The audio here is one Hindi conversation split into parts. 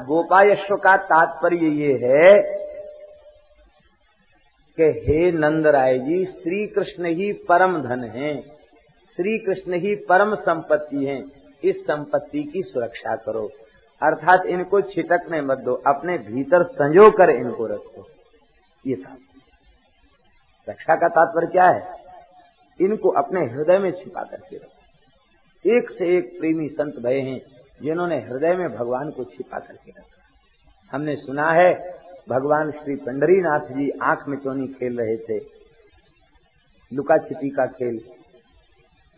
गोपायश्व का तात्पर्य ये है कि हे नंद राय जी श्री कृष्ण ही परम धन है श्री कृष्ण ही परम संपत्ति है, इस संपत्ति की सुरक्षा करो। अर्थात इनको छिटकने मत दो, अपने भीतर संजो कर इनको रखो। ये था। रक्षा का तात्पर्य क्या है? इनको अपने हृदय में छिपा करके रखो। एक से एक प्रेमी संत भय हैं जिन्होंने हृदय में भगवान को छिपा करके रखा। हमने सुना है, भगवान श्री पंडरीनाथ जी आँख में चोनी खेल रहे थे, लुका छिपी का खेल।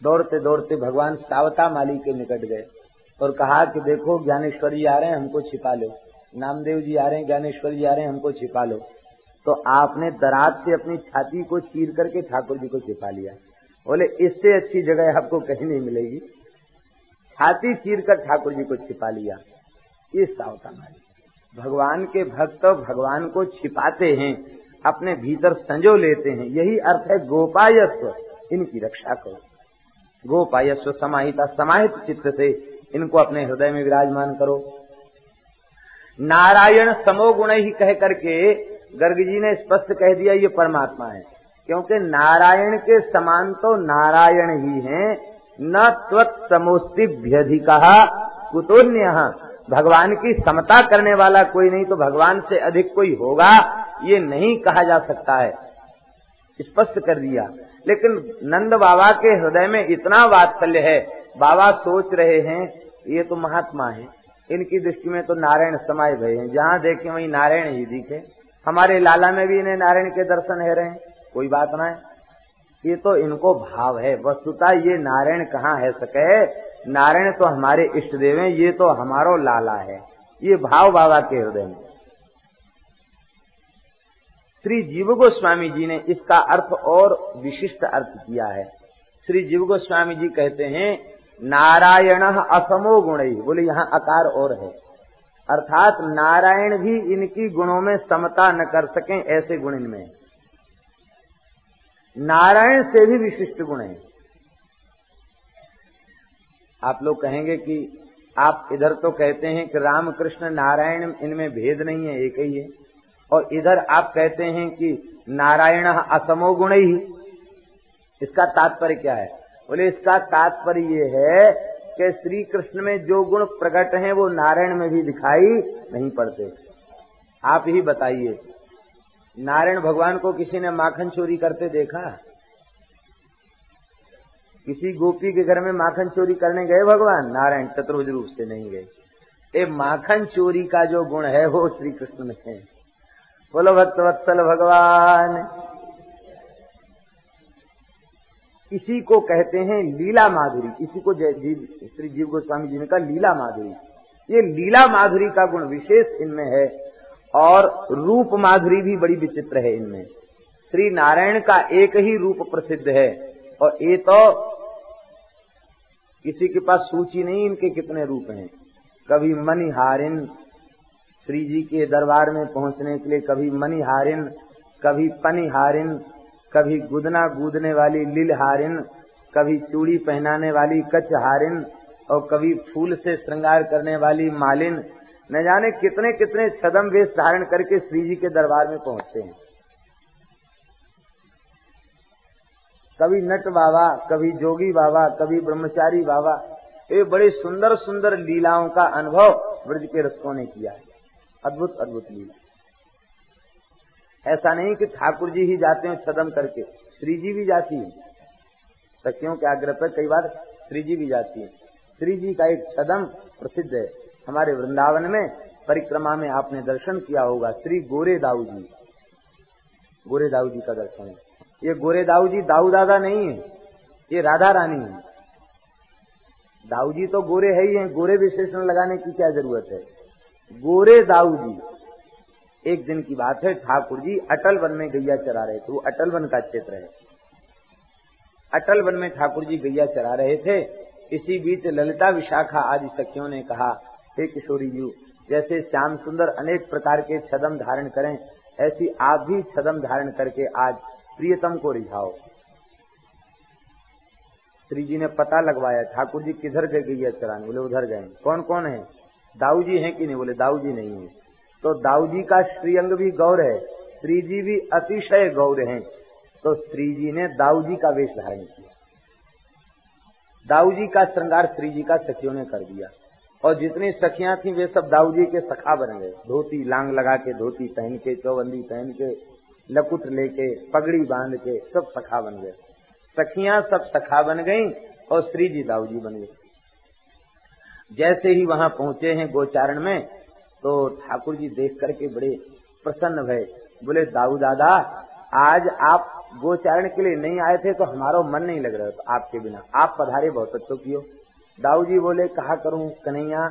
दौड़ते दौड़ते भगवान सावता माली के निकट गए और कहा कि देखो, ज्ञानेश्वर जी आ रहे हैं, हमको छिपा लो। नामदेव जी आ रहे हैं, ज्ञानेश्वर जी आ रहे हैं, हमको छिपा लो। तो आपने दराज से अपनी छाती को चीर करके ठाकुर जी को छिपा लिया। बोले, इससे अच्छी जगह आपको कहीं नहीं मिलेगी। छाती चीर कर ठाकुर जी को छिपा लिया। ये सावता माली भगवान के भक्त भगवान को छिपाते हैं, अपने भीतर संजो लेते हैं। यही अर्थ है गोपायस्व, इनकी रक्षा करो। गोपायस्व समाहिता, समाहित चित्त से इनको अपने हृदय में विराजमान करो। नारायण समो गुण ही कह करके गर्ग जी ने स्पष्ट कह दिया, ये परमात्मा है। क्योंकि नारायण के समान तो नारायण ही हैं न कहा कुतोन्य भगवान की समता करने वाला कोई नहीं तो भगवान से अधिक कोई होगा, ये नहीं कहा जा सकता है। स्पष्ट कर दिया। लेकिन नंद बाबा के हृदय में इतना वात्सल्य है, बाबा सोच रहे हैं, ये तो महात्मा है। इनकी दृष्टि में तो नारायण समाये भय हैं। जहाँ देखे वही नारायण ही दिखे। हमारे लाला में भी इन्हें नारायण के दर्शन है रहे कोई बात ना है। ये तो इनको भाव है। वस्तुता ये नारायण कहाँ है सके? नारायण तो हमारे इष्ट देव है, ये तो हमारो लाला है। ये भाव बाबा के हृदय में। श्री जीव गोस्वामी जी ने इसका अर्थ और विशिष्ट अर्थ किया है। श्री जीव गोस्वामी जी कहते हैं, नारायण असमो गुण ही। बोले, यहाँ अकार और है। अर्थात नारायण भी इनकी गुणों में समता न कर सके, ऐसे गुण इनमें नारायण से भी विशिष्ट गुण है। आप लोग कहेंगे कि आप इधर तो कहते हैं कि राम कृष्ण नारायण इनमें भेद नहीं है, एक ही है। और इधर आप कहते हैं कि नारायण असमो गुण ही। इसका तात्पर्य क्या है? बोले, इसका तात्पर्य ये है कि श्री कृष्ण में जो गुण प्रकट हैं, वो नारायण में भी दिखाई नहीं पड़ते। आप ही बताइए नारायण भगवान को किसी ने माखन चोरी करते देखा? किसी गोपी के घर में माखन चोरी करने गए भगवान? नारायण चतुर्भुज रूप से नहीं गए। ये माखन चोरी का जो गुण है, वो श्री कृष्ण में है। बोलो, भक्त वत्सल भगवान। इसी को कहते हैं लीला माधुरी। इसी को जीव श्री जीव गोस्वामी जी ने कहा लीला माधुरी। ये लीला माधुरी का गुण विशेष इनमें है। और रूप माधुरी भी बड़ी विचित्र है इनमें। श्री नारायण का एक ही रूप प्रसिद्ध है और ये तो किसी के पास सूची नहीं इनके कितने रूप हैं। कभी मनिहारिन श्री जी के दरबार में पहुँचने के लिए, कभी मनिहारिन कभी पनिहारिन, कभी गुदना गूदने वाली लिलहारिन, कभी चूड़ी पहनाने वाली कचहारिन और कभी फूल से श्रृंगार करने वाली मालिन न जाने कितने कितने छदम वेश धारण करके श्री जी के दरबार में पहुँचते हैं। कभी नट बाबा कभी जोगी बाबा कभी ब्रह्मचारी बाबा, ये बड़े सुंदर सुंदर लीलाओं का अनुभव ब्रज के रसकों ने किया है। अद्भुत अद्भुत लीला। ऐसा नहीं कि ठाकुर जी ही जाते हैं छदम करके, श्री जी भी जाती है। सखियों के आग्रह पर कई बार श्री जी भी जाती है। श्री जी का एक छदम प्रसिद्ध है। हमारे वृंदावन में परिक्रमा में आपने दर्शन किया होगा, श्री गोरे दाऊ जी गोरे दाऊ जी का दर्शन। ये गोरे दाऊ जी दाऊ दादा नहीं है, ये राधा रानी है। दाऊ जी तो गोरे है ही हैं, गोरे विशेषण लगाने की क्या ज़रूरत है? गोरे दाऊ जी एक दिन की बात है, ठाकुर जी अटल वन में गैया चरा रहे थे, वो अटल वन का क्षेत्र है। अटल वन में ठाकुर जी गैया चरा रहे थे, इसी बीच ललिता विशाखा आदि सखियों ने कहा हे किशोरी जी, जैसे श्याम सुंदर अनेक प्रकार के छदम धारण करें, ऐसी आप भी छदम धारण करके आज प्रियतम को रिझाओ। श्री जी ने पता लगवाया, ठाकुर जी किधर गए गैया चराने? बोले, उधर गए कौन कौन है? दाऊ जी हैं कि नहीं? बोले दाऊ जी नहीं है। तो दाऊ जी का श्रीअंग भी गौर है श्री जी भी अतिशय गौर हैं। तो श्री जी ने दाऊ जी का वेश धारण किया। दाऊ जी का श्रृंगार श्री जी का सखियों ने कर दिया। और जितनी सखियाँ थी, वे सब दाऊ जी के सखा बन गए। धोती लांग लगा के, धोती पहन के, चौबंदी पहन के लकुट लेके, पगड़ी बाँध के, सब सखा बन गए। सखियाँ सब सखा बन गई और श्री जी दाऊ जी बन गए। जैसे ही वहाँ पहुँचे हैं गोचारण में तो ठाकुर जी देख करके बड़े प्रसन्न भय, बोले दाऊ दादा आज आप गोचारण के लिए नहीं आए थे तो हमारा मन नहीं लग रहा था आपके बिना। आप पधारे बहुत अच्छो कियो। दाऊ जी बोले, कहा करूँ कन्हैया?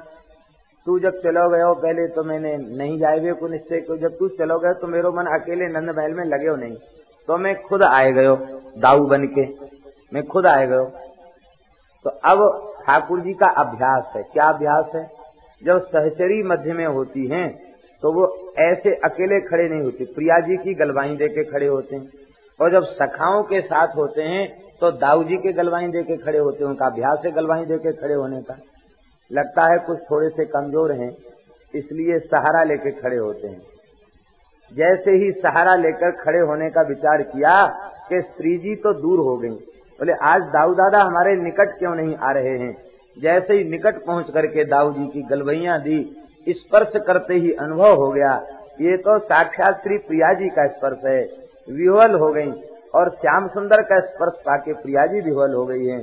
तू जब चलो गयो पहले तो मैंने नहीं जाए को निश्चय को जब तू चलो गए तो मेरा मन अकेले नंद महल में लगे हो नहीं। तो मैं खुद आए गयो दाऊ बन के। मैं खुद आए गयो तो अब ठाकुर जी का अभ्यास है। क्या अभ्यास है? जब सहचरी मध्य में होती हैं तो वो ऐसे अकेले खड़े नहीं होते। प्रिया जी की गलवाई दे के खड़े होते हैं। और जब सखाओं के साथ होते हैं तो दाऊ जी के गलवाई दे के खड़े होते हैं, उनका अभ्यास है गलवाई दे के खड़े होने का। लगता है कुछ थोड़े से कमज़ोर हैं, इसलिए सहारा लेके खड़े होते हैं। जैसे ही सहारा लेकर खड़े होने का विचार किया कि श्री जी तो दूर हो गई, बोले, आज दाऊ दादा हमारे निकट क्यों नहीं आ रहे हैं? जैसे ही निकट पहुँच करके दाऊ जी की गलवैया दी, स्पर्श करते ही अनुभव हो गया, ये तो साक्षात श्री प्रिया जी का स्पर्श है। विह्वल हो गई और श्याम सुंदर का स्पर्श पाके प्रिया जी विह्वल हो गई है।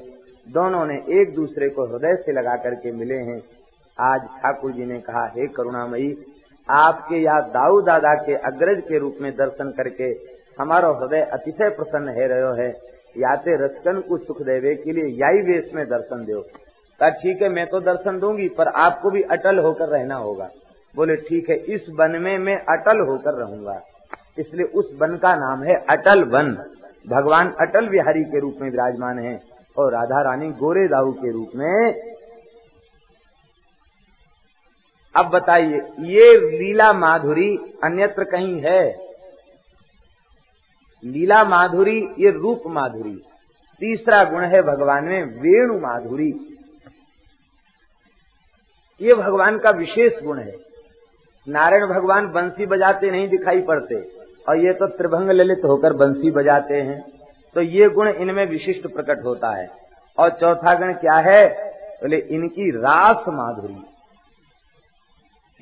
दोनों ने एक दूसरे को हृदय से लगा करके मिले हैं। आज ठाकुर जी ने कहा, हे करुणामयी, आपके या दाऊ दादा के अग्रज के रूप में दर्शन करके हमारा हृदय अतिशय प्रसन्न है रहो है। याते रचकन को सुख देवे के लिए याई वेश में दर्शन दो। कहा, ठीक है, मैं तो दर्शन दूँगी, पर आपको भी अटल होकर रहना होगा। बोले, ठीक है, इस वन में मैं अटल होकर रहूँगा। इसलिए उस वन का नाम है अटल वन। भगवान अटल बिहारी के रूप में विराजमान है और राधा रानी गोरे दाऊ के रूप में। अब बताइए, ये लीला माधुरी अन्यत्र कहीं है? लीला माधुरी, ये रूप माधुरी। तीसरा गुण है भगवान में वेणु माधुरी। ये भगवान का विशेष गुण है। नारायण भगवान बंसी बजाते नहीं दिखाई पड़ते। और ये तो त्रिभंग ललित होकर बंसी बजाते हैं। तो ये गुण इनमें विशिष्ट प्रकट होता है। और चौथा गुण क्या है? बोले, इनकी रास माधुरी।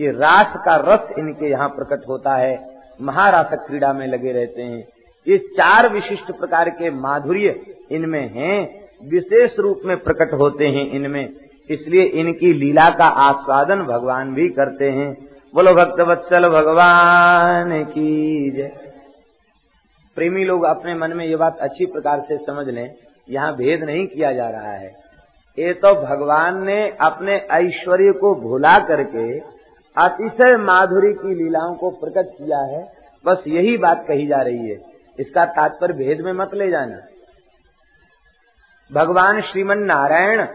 ये रास का रस इनके यहाँ प्रकट होता है। महारास क्रीड़ा में लगे रहते हैं। ये चार विशिष्ट प्रकार के माधुर्य इनमें हैं, विशेष रूप में प्रकट होते हैं इनमें। इसलिए इनकी लीला का आस्वादन भगवान भी करते हैं। बोलो भक्त वत्सल भगवान की जय। प्रेमी लोग अपने मन में ये बात अच्छी प्रकार से समझ लें, यहाँ भेद नहीं किया जा रहा है। ये तो भगवान ने अपने ऐश्वर्य को भुला करके अतिशय माधुरी की लीलाओं को प्रकट किया है, बस यही बात कही जा रही है। इसका तात्पर्य भेद में मत ले जाना। भगवान श्रीमन नारायण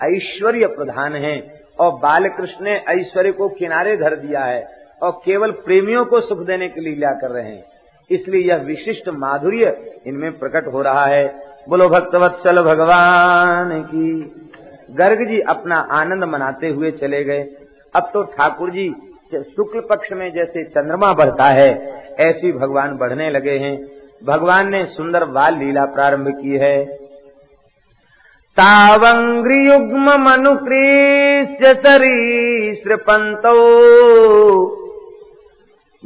ऐश्वर्य प्रधान है। और बाल कृष्ण ने ऐश्वर्य को किनारे धर दिया है और केवल प्रेमियों को सुख देने के लिए लीला कर रहे हैं। इसलिए यह विशिष्ट माधुर्य इनमें प्रकट हो रहा है। बोलो भक्तवत्सल भगवान की। गर्ग जी अपना आनंद मनाते हुए चले गए। अब तो ठाकुर जी शुक्ल पक्ष में जैसे चंद्रमा बढ़ता है, ऐसी भगवान बढ़ने लगे हैं। भगवान ने सुंदर बाल लीला प्रारंभ की है। तावङ््रियुग्ममनुकृस्य तरीस्रपन्तो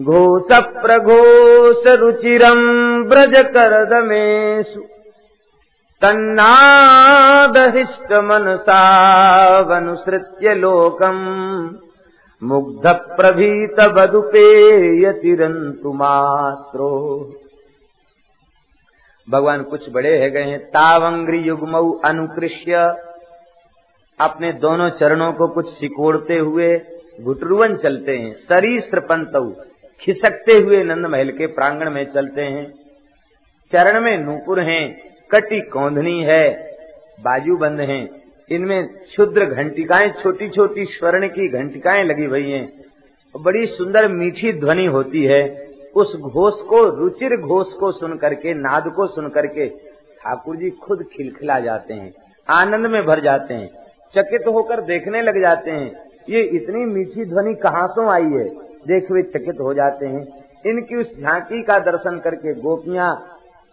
घोषप्रघोषरुचिरम् व्रजकरदमेषु। तन्नादहिष्टमनसावनुसृत्य लोकम्। मुग्धप्रभीतवदुपेयतिरन्तु मात्रो। भगवान कुछ बड़े है गए हैं। तावंग्री युगमऊ अनुकृष्य। अपने दोनों चरणों को कुछ सिकोड़ते हुए घुटरुवन चलते हैं। सरीसृ पंतऊ, खिसकते हुए नंद महल के प्रांगण में चलते हैं। चरण में नूपुर हैं, कटी कौंधनी है, बाजू बंद हैं। इनमें क्षुद्र घंटिकाएँ छोटी छोटी स्वर्ण की घंटिकाएँ लगी हुई हैं। बड़ी सुंदर मीठी ध्वनि होती है। उस घोष को, रुचिर घोष को सुन करके, नाद को सुन करके ठाकुर जी खुद खिलखिला जाते हैं, आनंद में भर जाते हैं, चकित होकर देखने लग जाते हैं, ये इतनी मीठी ध्वनि कहाँ से आई है? देख वे चकित हो जाते हैं। इनकी उस झांकी का दर्शन करके गोपियाँ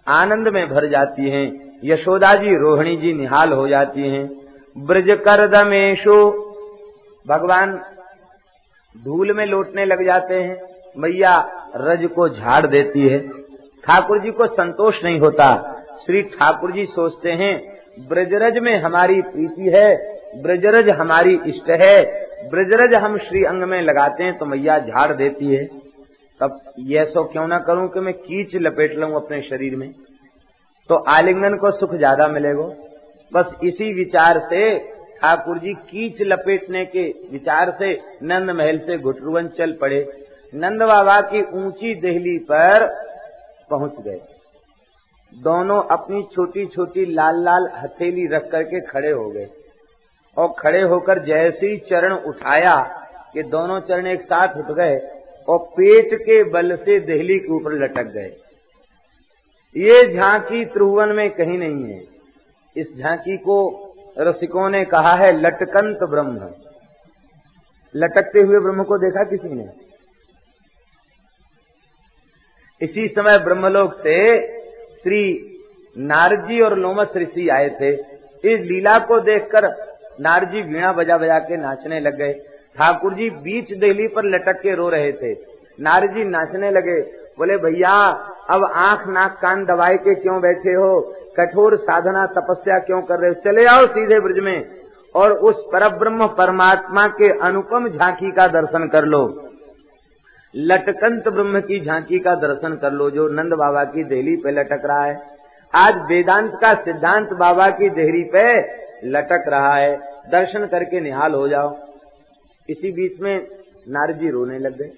आनंद में भर जाती हैं। यशोदा जी, रोहिणी जी निहाल हो जाती हैं। ब्रज कर दमेशो। भगवान धूल में लौटने लग जाते हैं। मैया रज को झाड़ देती है। ठाकुर जी को संतोष नहीं होता। श्री ठाकुर जी सोचते हैं, ब्रजरज में हमारी प्रीति है, ब्रजरज हमारी इष्ट है, ब्रजरज हम श्री अंग में लगाते हैं तो मैया झाड़ देती है। तब यह सो क्यों ना करूँ कि मैं कीच लपेट लूँ अपने शरीर में? तो आलिंगन को सुख ज़्यादा मिलेगा। बस इसी विचार से ठाकुर जी कीच लपेटने के विचार से नंद महल से घुटरुवन चल पड़े। नंद बाबा की ऊँची देहली पर पहुँच गए। दोनों अपनी छोटी छोटी लाल लाल हथेली रख करके खड़े हो गए। और खड़े होकर जैसे ही चरण उठाया कि दोनों चरण एक साथ उठ गए और पेट के बल से दहली के ऊपर लटक गए। ये झांकी त्रिभुवन में कहीं नहीं है। इस झांकी को रसिकों ने कहा है लटकंत ब्रह्म। लटकते हुए ब्रह्म को देखा किसी ने? इसी समय ब्रह्मलोक से श्री नारजी और लोमस ऋषि आए थे। इस लीला को देखकर नारजी वीणा बजा बजा के नाचने लग गए। ठाकुर जी बीच देहली पर लटक के रो रहे थे। नारजी नाचने लगे। बोले, भैया, अब आँख नाक कान दबाए के क्यों बैठे हो? कठोर साधना तपस्या क्यों कर रहे हो? चले आओ सीधे ब्रज में और उस परब्रह्म परमात्मा के अनुपम झांकी का दर्शन कर लो। लटकंत ब्रह्म की झांकी का दर्शन कर लो, जो नंद बाबा की देहली पे लटक रहा है। आज वेदांत का सिद्धांत बाबा की देहरी पे लटक रहा है। दर्शन करके निहाल हो जाओ। इसी बीच में नारजी रोने लग गए।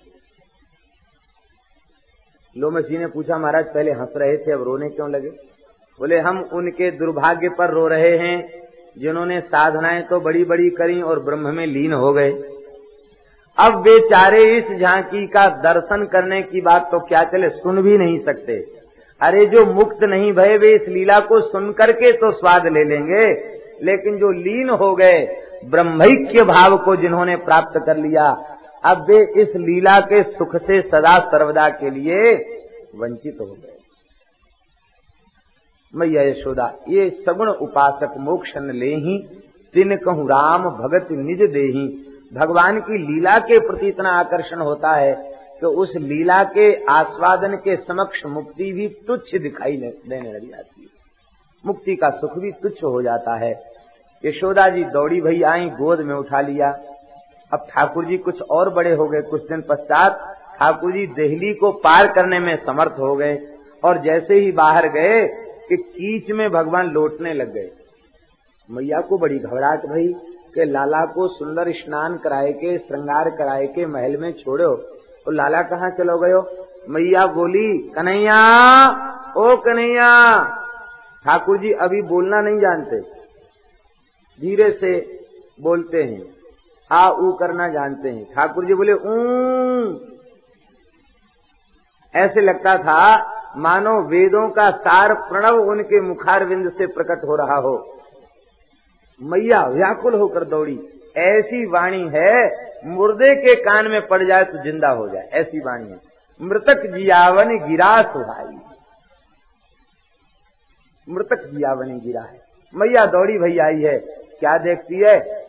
लोमस जी ने पूछा, महाराज, पहले हंस रहे थे, अब रोने क्यों लगे? बोले, हम उनके दुर्भाग्य पर रो रहे हैं। जिन्होंने साधनाएँ तो बड़ी बड़ी करी और ब्रह्म में लीन हो गए। अब बेचारे इस झांकी का दर्शन करने की बात तो क्या चले, सुन भी नहीं सकते। अरे जो मुक्त नहीं भय, वे इस लीला को सुन करके तो स्वाद ले लेंगे। लेकिन जो लीन हो गए, ब्रह्मैक्य भाव को जिन्होंने प्राप्त कर लिया, अब वे इस लीला के सुख से सदा सर्वदा के लिए वंचित हो गए। मैया यशोदा, ये सगुण उपासक मोक्षण ले ही तिन कहूँ राम भगत निज दे भगवान की लीला के प्रति इतना आकर्षण होता है कि उस लीला के आस्वादन के समक्ष मुक्ति भी तुच्छ दिखाई देने लग जाती है। मुक्ति का सुख भी तुच्छ हो जाता है। यशोदा जी, दौड़ी भई आई, गोद में उठा लिया। अब ठाकुर जी कुछ और बड़े हो गए। कुछ दिन पश्चात ठाकुर जी देहली को पार करने में समर्थ हो गए और जैसे ही बाहर गए कि कीच में भगवान लौटने लग गए। मैया को बड़ी घबराहट भई। कि लाला को सुंदर स्नान कराए के, श्रृंगार कराए के महल में छोड़ो। तो लाला कहाँ चलो गयो मैया बोली, कन्हैया, ओ कन्हैया ठाकुर जी अभी बोलना नहीं जानते। धीरे से बोलते हैं, आ, ऊ करना जानते हैं। ठाकुर जी बोले, ऊ। ऐसे लगता था, मानो वेदों का सार प्रणव उनके मुखार विंद से प्रकट हो रहा हो। मैया व्याकुल होकर दौड़ी, ऐसी वाणी है, मुर्दे के कान में पड़ जाए तो ज़िंदा हो जाए। ऐसी वाणी है। मृतक जियावन गिरा सुहाई। मृतक जियावनी गिरा है। मैया दौड़ी भई आई है। क्या देखती है?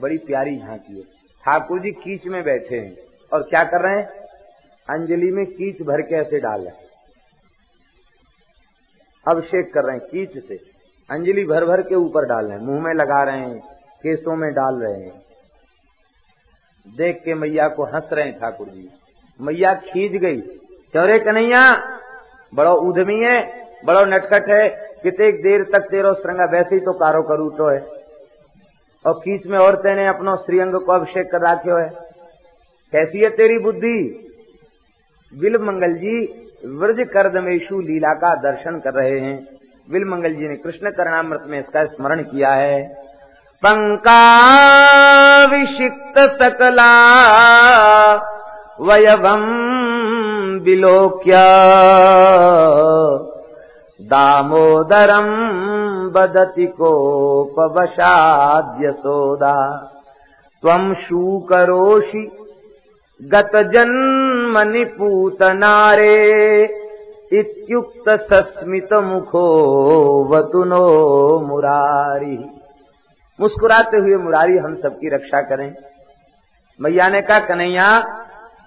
बड़ी प्यारी झांकी है। ठाकुर जी कीच में बैठे हैं। और क्या कर रहे हैं? अंजलि में कीच भर के ऐसे डाल रहे अभिषेक कर रहे हैं कीच से। अंजलि भर भर के ऊपर डाल रहे हैं, मुँह में लगा रहे हैं, केसों में डाल रहे हैं। देख के मैया को हंस रहे हैं ठाकुर जी। मैया खींच गई। चौरे कन्हैया, बड़ो उधमी है, बड़ो नटखट है कितने देर तक तेरो श्रृंगा, वैसे ही तो कारो करू तो है। और कीच में औरतें ने अपनो श्रीअंग को अभिषेक कर रखे है। कैसी है तेरी बुद्धि? बिल मंगल जी, व्रज करदमेशु लीला का दर्शन कर रहे हैं। विल मंगल जी ने कृष्ण करणामृत में इसका स्मरण किया है। पंकाविषिक्त सकला वयवम विलोक्य। दामोदरम बदति कोपवशाद्य सोदा। तम शूकरोषि निपूत नारे इत्युक्त सस्मित मुखो वतुनो मुरारी। मुस्कुराते हुए मुरारी हम सबकी रक्षा करें। मैया ने कहा, कन्हैया,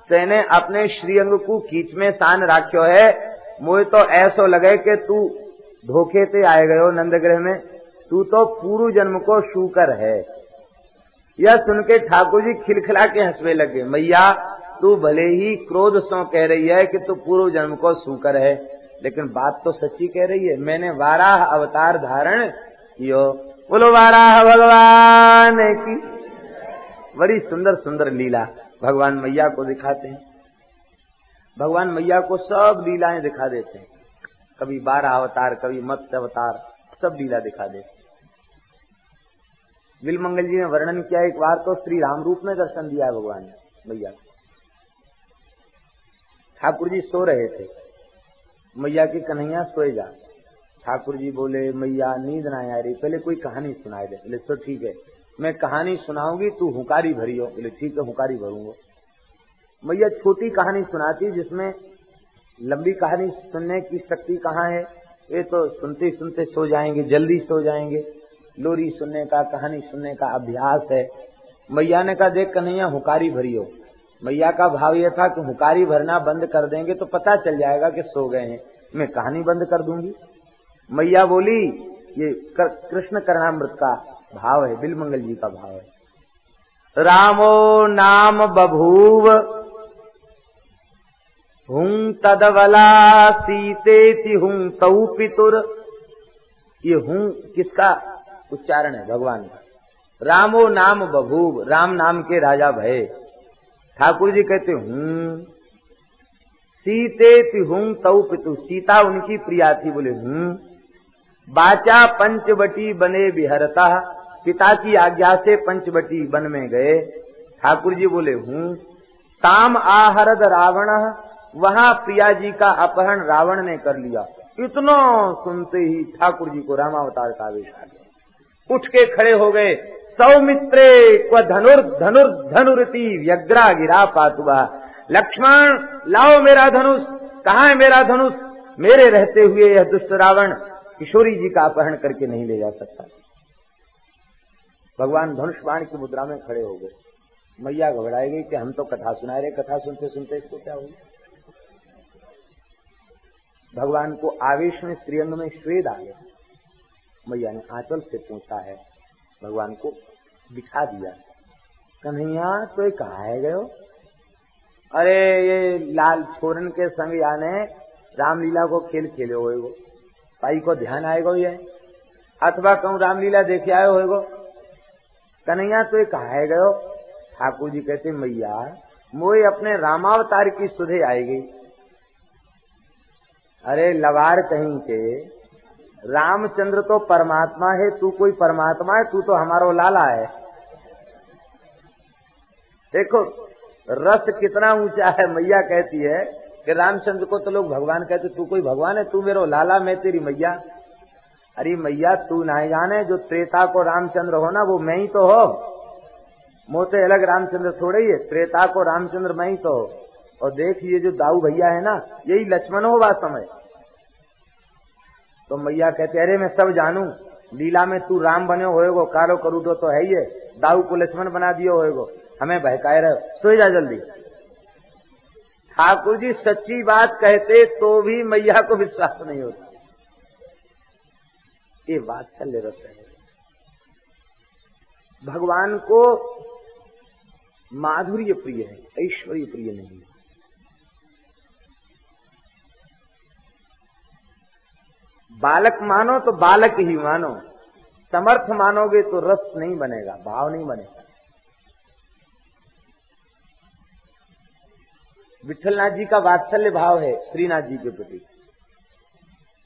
तेने अपने श्रीअंग को कीच में सान राख्यो है। मुझे तो ऐसो लगे कि तू धोखे से आए गयो नंदग्रह में। तू तो पूर्व जन्म को शूकर है। यह सुन के ठाकुर जी खिलखिला के हंसवे लगे, मैया तू भले ही क्रोध सो कह रही है कि तू पूर्व जन्म को सूकर है, लेकिन बात तो सच्ची कह रही है। मैंने वाराह अवतार धारण कियो। बोलो, वाराह भगवान की। बड़ी सुंदर सुंदर लीला। भगवान मैया को दिखाते हैं। भगवान मैया को सब लीलाएँ दिखा देते हैं। कभी बारह अवतार, कभी मत्स्य अवतार, सब लीला दिखा देते बिल मंगल जी ने वर्णन किया। एक बार तो श्री राम रूप में दर्शन दिया है भगवान ने, मैया ठाकुर जी सो रहे थे। मैया की कन्हैया सोए जा। ठाकुर जी बोले, मैया, नींद ना आ रही पहले कोई कहानी सुनाए दे। बोले तो ठीक है, मैं कहानी सुनाऊँगी, तू हुकारी भरी हो। बोले, ठीक है, हुकारी भरूँगा। मैया छोटी कहानी सुनाती, जिसमें लंबी कहानी सुनने की शक्ति कहाँ है, ये तो सुनते सुनते सो जाएँगे, जल्दी सो जाएँगे। लोरी सुनने का, कहानी सुनने का अभ्यास है। मैया ने कहा, देख कन्हैया, हुकारी भरी हो। मैया का भाव यह था कि हुकारी भरना बंद कर देंगे तो पता चल जाएगा कि सो गए हैं। मैं कहानी बंद कर दूँगी। मैया बोली, ये कृष्ण करणामृत का भाव है, बिलमंगल जी का भाव है। रामो नाम बभूव, हूँ तदवला सीते थी हूँ तऊ पितुर। ये हूँ किसका उच्चारण है? भगवान का। रामो नाम बभूव, राम नाम के राजा भय। ठाकुर जी कहते, हूँ। सीते हूँ तऊ पितु। सीता उनकी प्रिया थी। बोले, हूँ। बाचा पंचवटी बने बिहरता। पिता की आज्ञा से पंचवटी वन में गए। ठाकुर जी बोले, हूँ। ताम आहरद रावण। वहाँ प्रिया जी का अपहरण रावण ने कर लिया। इतना सुनते ही ठाकुर जी को रामावतार का आवेश आ गया। उठ के खड़े हो गए। सौमित्रे क्व धनुर धनुर व्यग्रा गिरा पातुबा लक्ष्मण, लाओ मेरा धनुष, कहा है मेरा धनुष? मेरे रहते हुए यह दुष्ट रावण किशोरी जी का अपहरण करके नहीं ले जा सकता। भगवान धनुष बाण की मुद्रा में खड़े हो गए। मैया घबराई गई कि हम तो कथा सुना रहे, कथा सुनते सुनते इसको क्या हुआ? भगवान को आवेश में श्रीअंग में श्वेद आ गया। मैया ने आंचल से पूछा है भगवान को दिखा दिया। कन्हैया तो कहा है। गयो अरे, ये लाल छोरन के संग याने रामलीला को खेल खेले होएगो पाई को ध्यान आएगो ये अथवा कहूँ रामलीला देखे आए होएगो कन्हैया तो कहा है। गयो ठाकुर जी कहते, मैया, मोए अपने रामावतार की सुधे आएगी। अरे, लवार कहीं के रामचंद्र तो परमात्मा है, तू कोई परमात्मा है, तू तो हमारो लाला है। देखो, रस कितना ऊँचा है, मैया कहती है कि रामचंद्र को तो लोग भगवान कहते तू कोई भगवान है, तू मेरो लाला, मैं तेरी मैया। अरे मैया, तू ना जाने जो त्रेता को रामचंद्र हो ना, वो मैं ही तो हो। मोते अलग रामचंद्र थोड़े ही है, त्रेता को रामचंद्र मैं ही तो हो। और देख ये जो दाऊ भैया है ना, यही लक्ष्मण हो बात समय तो मैया कहते अरे, मैं सब जानू। लीला में तू राम बने होएगो कारो करू तो है ये दाऊ को लक्ष्मण बना दियो होएगो। हमें बहकाए रहे। सो जा जल्दी। ठाकुर जी, सच्ची बात कहते तो भी मैया को विश्वास नहीं होता। ये वात्सल्य रस है। भगवान को माधुर्य प्रिय है, ऐश्वर्य प्रिय नहीं है। बालक मानो तो बालक ही मानो। समर्थ मानोगे तो रस नहीं बनेगा, भाव नहीं बनेगा। विठलनाथ जी का वात्सल्य भाव है श्रीनाथ जी के प्रति।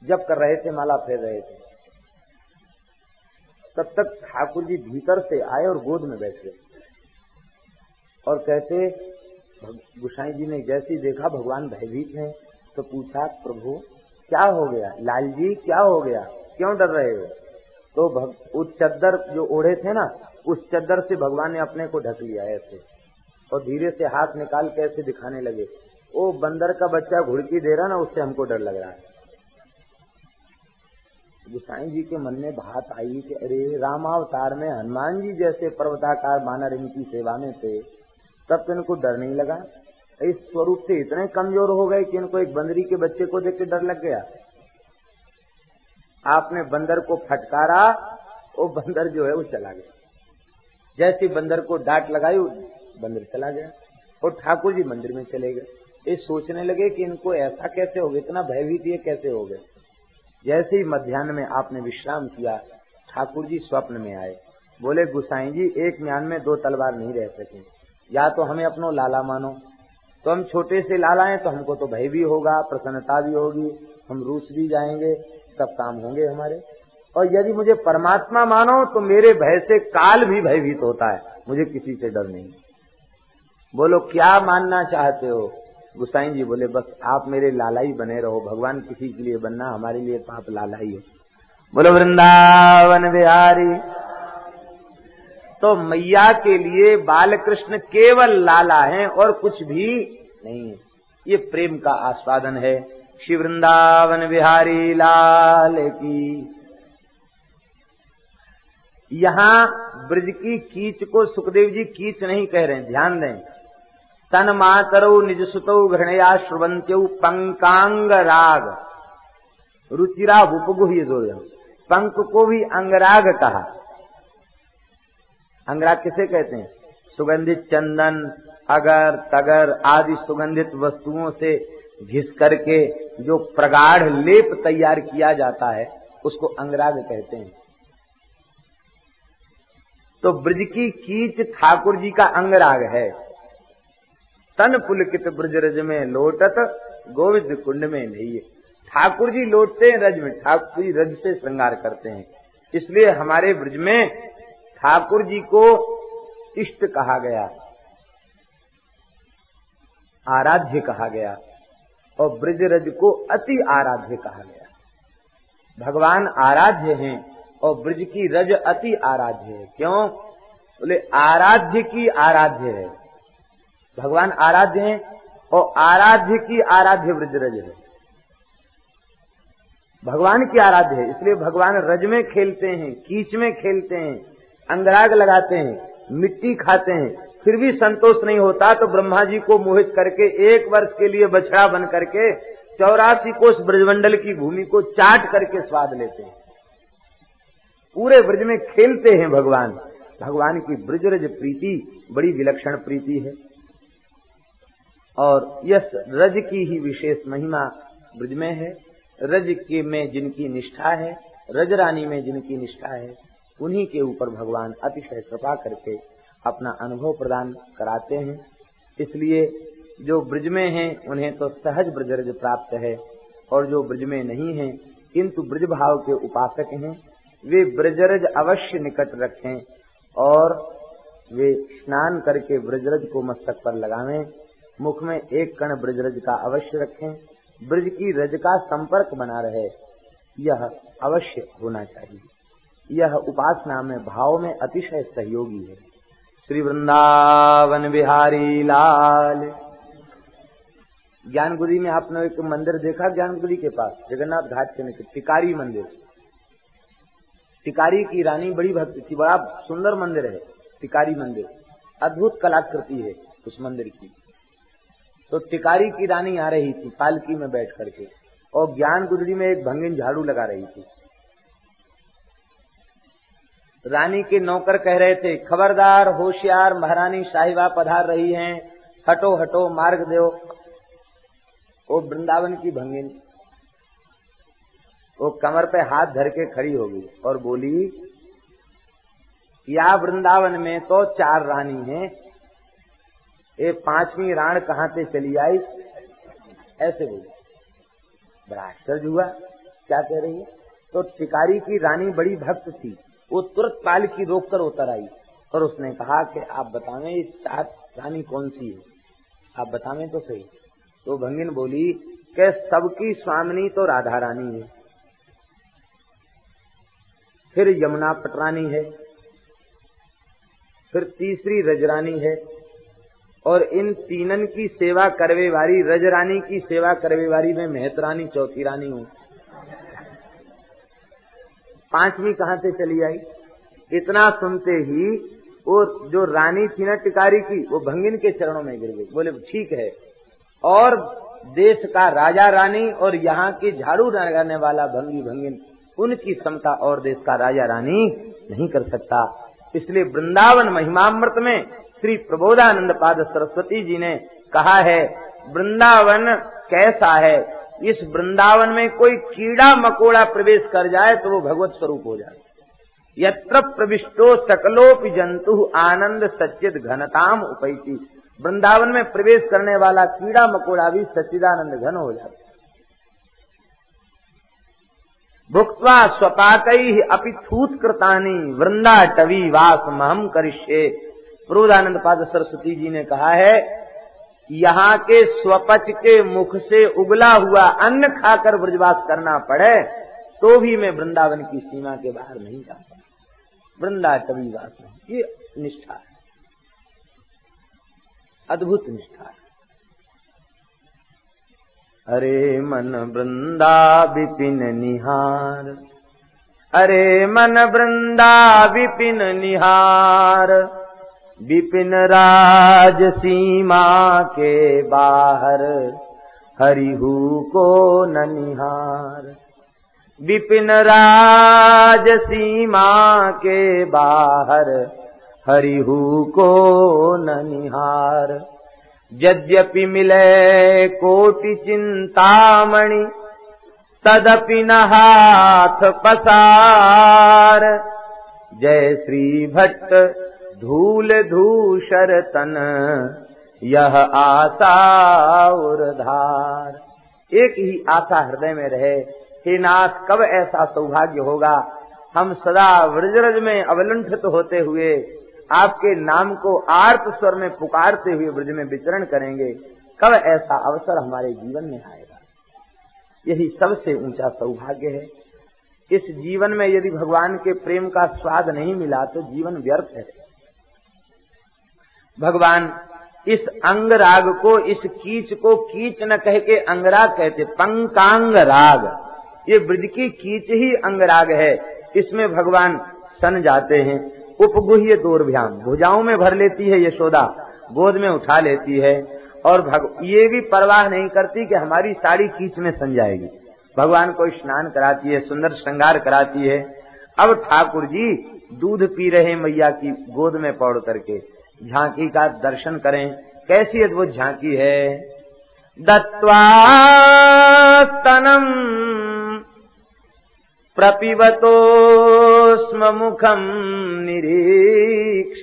जब कर रहे थे, माला फेर रहे थे। तब तक ठाकुर जी भीतर से आए और गोद में बैठ। गए और कहते गुसाई जी ने जैसे देखा, भगवान भयभीत हैं तो पूछा, प्रभु क्या हो गया? लाल जी क्या हो गया? क्यों डर रहे हो? तो उस चद्दर जो ओढ़े थे ना, उस चद्दर से भगवान ने अपने को ढक लिया ऐसे। और धीरे से हाथ निकाल के ऐसे दिखाने लगे। वो बंदर का बच्चा घुड़की दे रहा ना, उससे हमको डर लग रहा है। गुसाई जी के मन में बात आई कि अरे, रामावतार में हनुमान जी जैसे पर्वताकार, बानर इनकी सेवा में थे। तब तो इनको डर नहीं लगा। इस स्वरूप से इतने कमज़ोर हो गए कि इनको एक बंदरी के बच्चे को देख के डर लग गया। आपने बंदर को फटकारा, वो बंदर जो है वो चला गया। जैसे बंदर को डांट लगाई बंदर चला गया और ठाकुर जी मंदिर में चले गए। ये सोचने लगे कि इनको ऐसा कैसे हो गया, इतना भयभीत ये कैसे हो गए जैसे ही मध्यान्ह में आपने विश्राम किया, ठाकुर जी स्वप्न में आए। बोले, गुसाई जी, एक म्यान में दो तलवार नहीं रह सके। या तो हमें अपनो लाला मानो तो हम छोटे से लाला हैं तो हमको तो भय भी होगा, प्रसन्नता भी होगी, हम रूस भी जाएँगे, सब काम होंगे हमारे। और यदि मुझे परमात्मा मानो तो मेरे भय से काल भी भयभीत होता है, मुझे किसी से डर नहीं। बोलो, क्या मानना चाहते हो? गुसाई जी बोले, बस आप मेरे लाला ही बने रहो, भगवान किसी के लिए बनना, हमारे लिए पाप लाला ही है। बोलो, वृंदावन बिहारी तो मैया के लिए बाल कृष्ण केवल लाला हैं और कुछ भी नहीं है। ये प्रेम का आस्वादन है। श्री वृंदावन बिहारी लाल की। यहाँ ब्रज की कीच को सुखदेव जी कीच नहीं कह रहे हैं, ध्यान दें। तन मातरौ निज सुतौ घृणया श्रुवंत्यौ पंकांग राग। रुचिरा उपगुह ये जोड़ पंक को भी अंगराग कहा। अंगराग किसे कहते हैं? सुगंधित चंदन, अगर, तगर आदि सुगंधित वस्तुओं से घिस करके जो प्रगाढ़ लेप तैयार किया जाता है, उसको अंगराग कहते हैं। तो ब्रज की कीच ठाकुर जी का अंगराग है। तन पुलकित ब्रज रज में लोटत, गोविंद कुंड में नहीं ठाकुर जी लौटते हैं रज में, ठाकुर जी रज से श्रृंगार करते हैं। इसलिए हमारे ब्रज में ठाकुर जी को इष्ट कहा गया, आराध्य कहा गया, और ब्रजरज को अति आराध्य कहा गया। भगवान आराध्य हैं और ब्रज की रज अति आराध्य है। क्यों? बोले, आराध्य की आराध्य है। भगवान आराध्य हैं और आराध्य की आराध्य ब्रजरज है। भगवान की आराध्य है, इसलिए भगवान रज में खेलते हैं, कीच में खेलते हैं। अंगराग लगाते हैं, मिट्टी खाते हैं, फिर भी संतोष नहीं होता तो ब्रह्मा जी को मोहित करके एक वर्ष के लिए बछड़ा बन करके चौरासी कोष ब्रजमंडल की भूमि को चाट करके स्वाद लेते हैं। पूरे ब्रज में खेलते हैं भगवान। भगवान की ब्रजरज प्रीति, बड़ी विलक्षण प्रीति है। और यस, रज की ही विशेष महिमा ब्रज में है। रज के में जिनकी निष्ठा है, रज रानी में जिनकी निष्ठा है। उन्हीं के ऊपर भगवान अतिशय कृपा करके अपना अनुभव प्रदान कराते हैं। इसलिए जो ब्रज में हैं, उन्हें तो सहज ब्रजरज प्राप्त है, और जो ब्रज में नहीं है, किंतु ब्रज भाव के उपासक हैं। वे ब्रजरज अवश्य निकट रखें, और वे स्नान करके ब्रजरज को मस्तक पर लगावें। मुख में एक कण ब्रजरज का अवश्य रखें। ब्रज की रज का संपर्क बना रहे, यह अवश्य होना चाहिए। यह उपासना में भाव में अतिशय सहयोगी है। श्री वृंदावन बिहारी लाल। ज्ञानगुरी में आपने एक मंदिर देखा ज्ञानगुरी के पास, जगन्नाथ घाट के नीचे, टिकारी मंदिर। टिकारी की रानी बड़ी भक्ति थी, बड़ा सुंदर मंदिर है, टिकारी मंदिर। अद्भुत कलाकृति है उस मंदिर की। तो टिकारी की रानी आ रही थी, पालकी में बैठ करके और ज्ञान गुदड़ी में एक भंगिन झाड़ू लगा रही थी। रानी के नौकर कह रहे थे, खबरदार, होशियार, महारानी साहिबा पधार रही हैं। हटो हटो, मार्ग दो। वो वृंदावन की भंगिन। वो कमर पे हाथ धर के खड़ी होगी और बोली, या वृंदावन में तो चार रानी हैं। ये पांचवी राण कहाँ से चली आई? ऐसे बोली। बड़ा आश्चर्य हुआ। क्या कह रही है? तो टिकारी की रानी बड़ी भक्त थी। वो तुरंत पाल की रोक कर उतर आई और उसने कहा कि आप बतावें ये चार रानी कौन सी है? आप बतावें तो सही। तो भंगिन बोली कि सबकी स्वामिनी तो राधा रानी है। फिर यमुना पटरानी है। फिर तीसरी रजरानी है। और इन तीनन की सेवा करवे वाली रजरानी की सेवा करवे वाली में मेहतरानी, चौथी रानी हूँ। पांचवी कहाँ से चली आई? इतना सुनते ही वो जो रानी थी ना टिकारी की, वो भंगिन के चरणों में गिर गई। बोले, ठीक है। और देश का राजा रानी और यहाँ की झाड़ू लगाने वाला भंगी भंगिन, उनकी क्षमता और देश का राजा रानी नहीं कर सकता। इसलिए वृंदावन महिमामृत में श्री प्रबोधानंद पाद सरस्वती जी ने कहा है, वृंदावन कैसा है? इस वृंदावन में कोई कीड़ा मकोड़ा प्रवेश कर जाए तो वो भगवत स्वरूप हो जाए। यत्र प्रविष्टो सकलोपि जंतु आनंद सचिद घनताम उपैती। वृंदावन में प्रवेश करने वाला कीड़ा मकोड़ा भी सच्चिदानंद घन हो जाता है। भुक्वा स्वपाक अपि थूत कृतानी वृंदा टवी वास महम करिष्ये। प्रोदानंद पाद सरस्वती जी ने कहा है यहाँ के स्वपच के मुख से उगला हुआ अन्न खाकर ब्रजवास करना पड़े तो भी मैं वृंदावन की सीमा के बाहर नहीं जाता वृंदा कवि वास ये निष्ठा है। अद्भुत निष्ठा है। अरे मन वृंदा विपिन निहार, अरे मन वृंदा विपिन निहार विपिन राज सीमा के बाहर, हरिहू को ननिहार। विपिन राज सीमा के बाहर, हरिहू को ननिहार। यद्यपि मिले कोटि चिंतामणि तदपि न हाथ पसार। जय श्री भट्ट धूल धूषर तन यह आशा और धार एक ही आशा हृदय में रहे, हे नाथ, कब ऐसा सौभाग्य होगा? हम सदा व्रजरज में अवलंठित होते हुए, आपके नाम को आर्त स्वर में पुकारते हुए ब्रज में विचरण करेंगे। कब ऐसा अवसर हमारे जीवन में आएगा? यही सबसे ऊँचा सौभाग्य है। इस जीवन में यदि भगवान के प्रेम का स्वाद नहीं मिला तो जीवन व्यर्थ है। भगवान इस अंग राग को इस कीच को कीच न कह के अंगराग कहते पंकांग राग ये ब्रज की कीच ही अंगराग है। इसमें भगवान सन जाते हैं। उपगुह्य दूरभ्याम भुजाओं में भर लेती है यशोदा गोद में उठा लेती है। और भग, ये भी परवाह नहीं करती कि हमारी साड़ी कीच में सन जाएगी। भगवान को स्नान कराती है सुंदर श्रृंगार कराती है। अब ठाकुर जी दूध पी रहे मैया की गोद में पौड़ करके। झांकी का दर्शन करें। कैसी अद्भुत झांकी है। दत्वास्तनम प्रपिबतोस्म मुखम निरीक्ष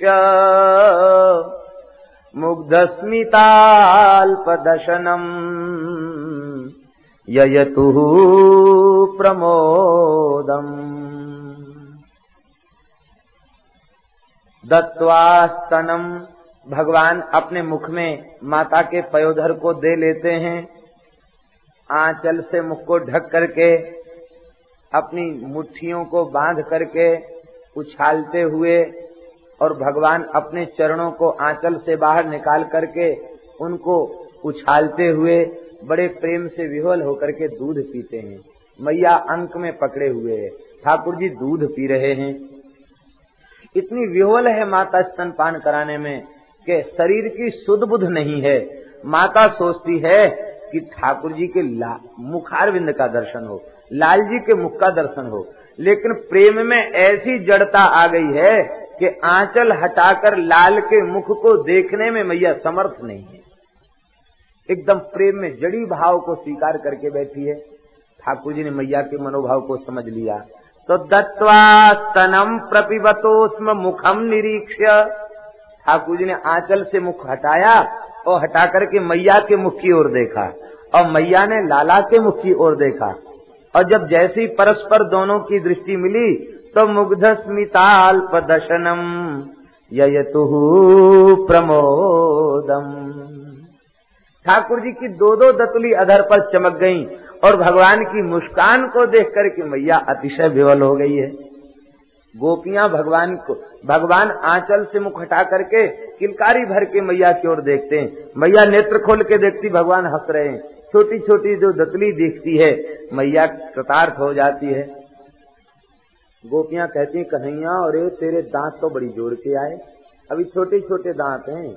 मुग्धस्मिताल्पदशनम् ययतु प्रमोदम्। दत्वास्तनम भगवान अपने मुख में माता के पयोधर को दे लेते हैं। आंचल से मुख को ढक करके, अपनी मुट्ठियों को बाँध करके उछालते हुए और भगवान अपने चरणों को आंचल से बाहर निकाल करके उनको उछालते हुए बड़े प्रेम से विह्वल होकर के दूध पीते हैं। मैया अंक में पकड़े हुए है। ठाकुर जी दूध पी रहे हैं। इतनी विह्वल है माता स्तनपान कराने में कि शरीर की सुध बुध नहीं है। माता सोचती है कि ठाकुर जी के मुखारविंद का दर्शन हो, लाल जी के मुख का दर्शन हो। लेकिन प्रेम में ऐसी जड़ता आ गई है कि आंचल हटाकर लाल के मुख को देखने में मैया समर्थ नहीं है। एकदम प्रेम में जड़ी भाव को स्वीकार करके बैठी है। ठाकुर जी ने मैया के मनोभाव को समझ लिया। तो दत्वा स्तनम प्रपिबतोस्म मुखम निरीक्ष्य। ठाकुर जी ने आंचल से मुख हटाया और हटा करके मैया के मुख की ओर देखा और मैया ने लाला के मुख की ओर देखा। और जब जैसी परस्पर दोनों की दृष्टि मिली तो मुग्ध स्मिताल्प दशनम यतु प्रमोदम। ठाकुर जी की दो दो दतुली अधर पर चमक गईं। और भगवान की मुस्कान को देख करके मैया अतिशय विवल हो गई है। गोपियाँ भगवान को, भगवान आंचल से मुख हटा करके किलकारी भर के मैया की ओर देखते हैं। मैया नेत्र खोल के देखती भगवान हंस रहे हैं। छोटी छोटी जो दतली दिखती है, मैया कृतार्थ हो जाती है। गोपियाँ कहती हैं, कन्हैया और ये तेरे दांत तो बड़ी ज़ोर के आए। अभी छोटे छोटे दांत हैं,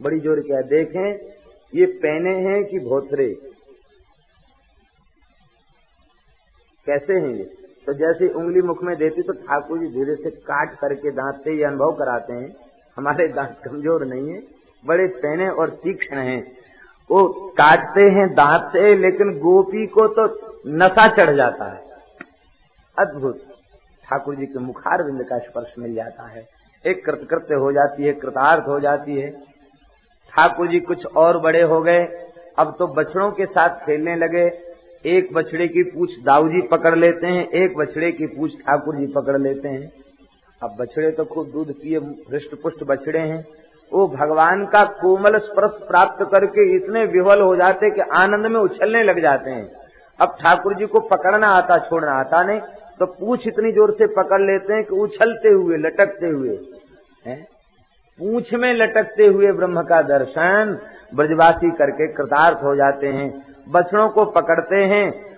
बड़ी ज़ोर के आए। देखें, ये पहने हैं कि भोथरे कैसे हैं ये तो जैसे उंगली मुख में देती तो ठाकुर जी धीरे से काट करके दांत से ये अनुभव कराते हैं। हमारे दांत कमज़ोर नहीं है, बड़े पहने और तीक्ष्ण हैं। वो काटते हैं दांत से, लेकिन गोपी को तो नशा चढ़ जाता है। अद्भुत। ठाकुर जी के मुखार बिंद का स्पर्श मिल जाता है। एक कृतकृत्य हो जाती है, कृतार्थ हो जाती है। ठाकुर जी कुछ और बड़े हो गए, अब तो बछड़ों के साथ खेलने लगे। एक बछड़े की पूछ दाऊ जी पकड़ लेते हैं, एक बछड़े की पूछ ठाकुर जी पकड़ लेते हैं। अब बछड़े तो खुद दूध पिए हृष्ट पुष्ट बछड़े हैं। वो भगवान का कोमल स्पर्श प्राप्त करके इतने विवल हो जाते कि आनंद में उछलने लग जाते हैं। अब ठाकुर जी को पकड़ना आता, छोड़ना आता नहीं तो पूछ इतनी ज़ोर से पकड़ लेते हैं कि उछलते हुए, लटकते हुए। हैं? पूछ में लटकते हुए ब्रह्म का दर्शन ब्रजवासी करके कृतार्थ हो जाते हैं। बछड़ों को पकड़ते हैं।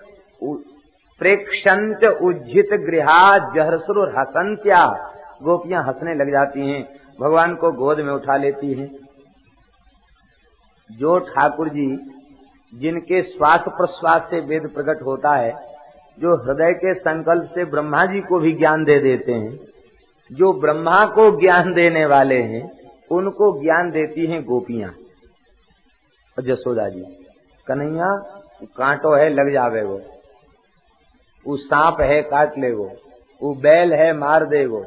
प्रेक्षंत उज्जित गृहा जहरसुर हसंत्या गोपियाँ हंसने लग जाती हैं। भगवान को गोद में उठा लेती हैं। जो ठाकुर जी, जिनके श्वास प्रश्वास से वेद प्रकट होता है, जो हृदय के संकल्प से ब्रह्मा जी को भी ज्ञान दे देते हैं, जो ब्रह्मा को ज्ञान देने वाले हैं, उनको ज्ञान देती हैं गोपियाँ। और जसोदा जी। कन्हैया कांटो है, लग जावे वो। वो सांप है, काट ले वो। वो बैल है, मार दे वो।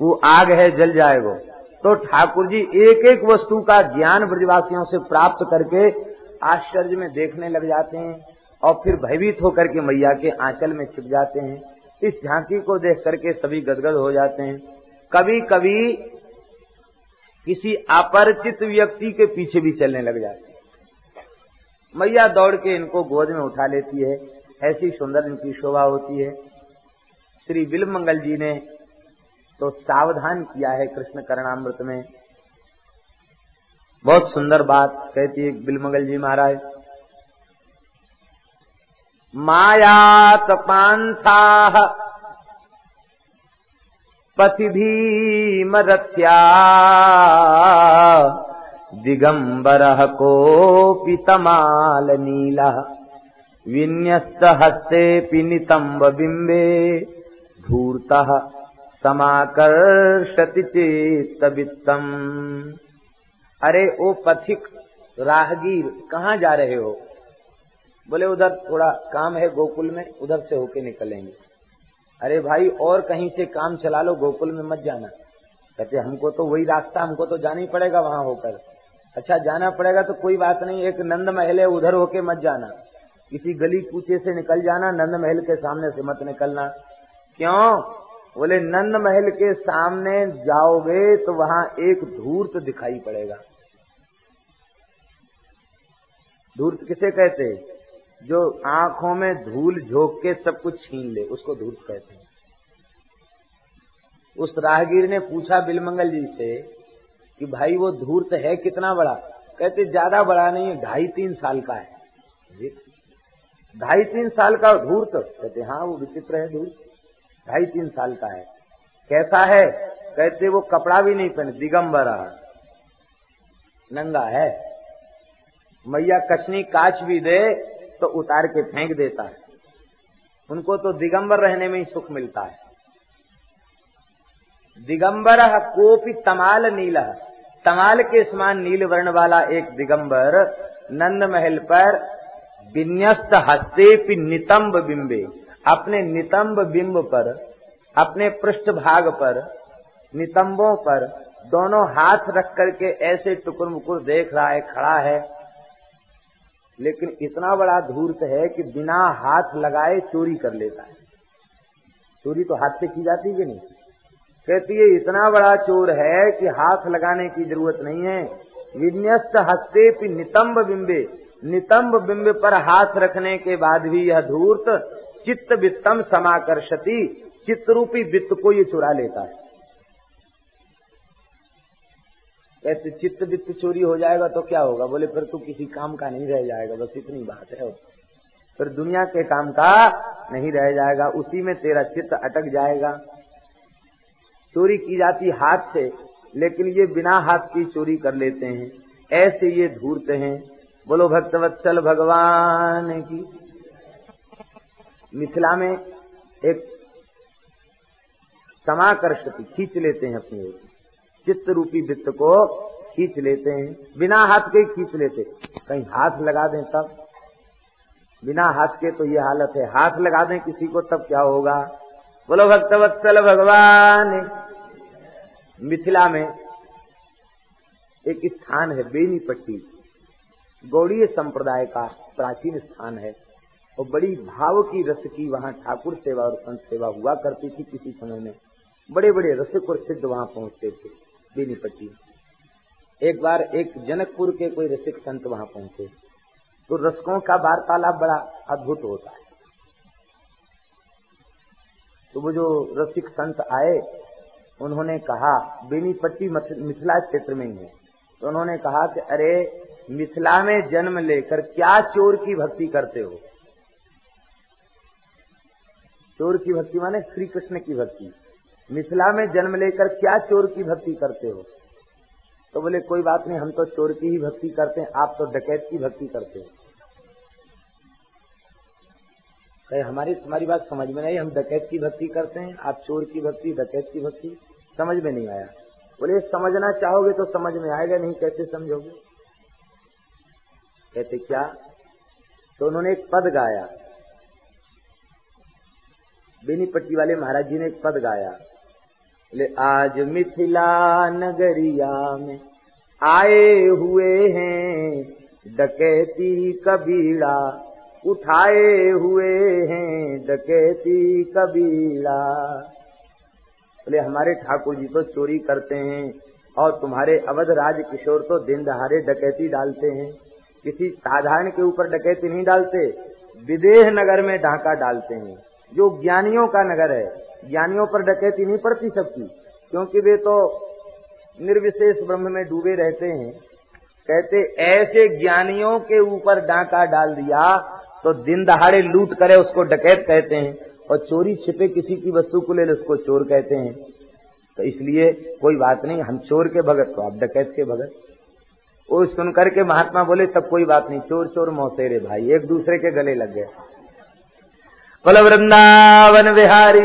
वो आग है, जल जाए वो। तो ठाकुर जी एक एक वस्तु का ज्ञान ब्रजवासियों से प्राप्त करके आश्चर्य में देखने लग जाते हैं और फिर भयभीत होकर के मैया के आंचल में छिप जाते हैं। इस झांकी को देख करके सभी गदगद हो जाते हैं। कभी कभी किसी अपरिचित व्यक्ति के पीछे भी चलने लग जाते हैं। मैया दौड़ के इनको गोद में उठा लेती है। ऐसी सुंदर इनकी शोभा होती है। श्री बिल मंगल जी ने तो सावधान किया है कृष्ण करणामृत में। बहुत सुंदर बात कहती है बिलमंगल जी महाराज। मायात पांथा पथि भीमरथ्या दिगंबर कोऽपि तमालनीलः। विन्यस्तहस्तेऽपि नितम्बबिम्बे धूर्तः समाकर्षति चेत्तवित्तम्। अरे, ओ पथिक, राहगीर, कहाँ जा रहे हो? बोले, उधर थोड़ा काम है गोकुल में, उधर से होके निकलेंगे। अरे भाई, और कहीं से काम चला लो, गोकुल में मत जाना। कहते, हमको तो वही रास्ता, हमको तो जाना ही पड़ेगा वहाँ होकर। अच्छा जाना पड़ेगा तो कोई बात नहीं, एक नंद महल है, उधर होके मत जाना। किसी गली कूचे से निकल जाना, नंद महल के सामने से मत निकलना। क्यों? बोले, नंद महल के सामने जाओगे तो वहाँ एक धूर्त दिखाई पड़ेगा। धूर्त किसे कहते? जो आँखों में धूल झोंक के सब कुछ छीन ले, उसको धूर्त कहते हैं। उस राहगीर ने पूछा, बिलमंगल जी से कि भाई वो धूर्त है कितना बड़ा? कहते, ज़्यादा बड़ा नहीं है ढाई तीन साल का है। ढाई तीन साल का धूर्त? कहते हाँ वो विचित्र है धूर्त। ढाई तीन साल का है। कैसा है? कहते, वो कपड़ा भी नहीं पहने, दिगंबर नंगा है। मैया कचनी काच भी दे तो उतार के फेंक देता है। उनको तो दिगंबर रहने में ही सुख मिलता है। दिगंबर कोपी तमाल नीला तमाल के समान नील वर्ण वाला एक दिगंबर नंद महल पर विन्यस्त हस्ते नितंब बिंबे। अपने नितंब बिंब पर, अपने पृष्ठ भाग पर, नितंबों पर दोनों हाथ रख करके ऐसे टुकुर मुकुर देख रहा है, खड़ा है। लेकिन इतना बड़ा धूर्त है कि बिना हाथ लगाए चोरी कर लेता है। चोरी तो हाथ से की जाती है नहीं? कहती है, इतना बड़ा चोर है कि हाथ लगाने की ज़रूरत नहीं है। विन्यस्त हस्ते नितंब बिंबे। नितंब बिंब पर हाथ रखने के बाद भी यह धूर्त चित्त वित्तम समाकर्षति। चित्तरूपी वित्त को ये चुरा लेता है। कहते चित्त वित्त चोरी हो जाएगा तो क्या होगा? बोले, फिर तू किसी काम का नहीं रह जाएगा, बस इतनी बात है फिर दुनिया के काम का नहीं रह जाएगा, उसी में तेरा चित्त अटक जाएगा। चोरी की जाती हाथ से, लेकिन ये बिना हाथ की चोरी कर लेते हैं। ऐसे ये धूर्त हैं। बोलो भक्तवत्सल भगवान की। मिथिला में एक समाकर्षति खींच लेते हैं अपनी चित्त रूपी वित्त को खींच लेते हैं। बिना हाथ के खींच लेते कहीं हाथ लगा दें तब। बिना हाथ के तो ये हालत है। हाथ लगा दें किसी को तब क्या होगा? बोलो, भक्तवत्सल भगवान। मिथिला में एक स्थान है, बेनीपट्टी। गौड़ीय संप्रदाय का प्राचीन स्थान है। और बड़ी भाव की रस की वहाँ ठाकुर सेवा और संत सेवा हुआ करती थी किसी समय में। बड़े बड़े रसिक और सिद्ध वहाँ पहुँचते थे, बेनीपट्टी। एक बार एक जनकपुर के कोई रसिक संत वहाँ पहुँचे। तो रसकों का वार्तालाप बड़ा अद्भुत होता है। तो वो जो रसिक संत आए, उन्होंने कहा, बेनीपट्टी मिथिला क्षेत्र में ही है। तो उन्होंने कहा कि, अरे, मिथिला में जन्म लेकर क्या चोर की भक्ति करते हो? चोर की भक्ति माने श्री कृष्ण की भक्ति। मिथिला में जन्म लेकर क्या चोर की भक्ति करते हो? तो बोले, कोई बात नहीं, हम तो चोर की ही भक्ति करते हैं, आप तो डकैत की भक्ति करते हो। कहे हमारी, तुम्हारी बात समझ में नहीं हम डकैत की भक्ति करते हैं, आप चोर की भक्ति, डकैत की भक्ति, समझ में नहीं आया। बोले समझना चाहोगे तो समझ में आएगा, नहीं कैसे समझोगे? कहते, क्या? तो उन्होंने एक पद गाया। बेनीपट्टी वाले महाराज जी ने एक पद गाया। बोले, आज मिथिला नगरिया में आए हुए हैं, डकैती कबीड़ा उठाए हुए हैं डकैती कबीड़ा बोले, हमारे ठाकुर जी तो चोरी करते हैं और तुम्हारे अवध राज किशोर तो दिन दहाड़े डकैती डालते हैं। किसी साधारण के ऊपर डकैती नहीं डालते, विदेह नगर में ढाका डालते हैं। जो ज्ञानियों का नगर है, ज्ञानियों पर डकैती नहीं पड़ती सबकी, क्योंकि वे तो निर्विशेष ब्रह्म में डूबे रहते हैं। कहते, ऐसे ज्ञानियों के ऊपर डाका डाल दिया तो दिन दहाड़े लूट करे उसको डकैत कहते हैं और चोरी छिपे किसी की वस्तु को ले उसको चोर कहते हैं। तो इसलिए कोई बात नहीं, हम चोर के भगत तो आप डकैत के भगत। वो सुनकर के महात्मा बोले, तब कोई बात नहीं, चोर चोर मौसेरे भाई, एक दूसरे के गले लग गए। बोलो, वृंदावन बिहारी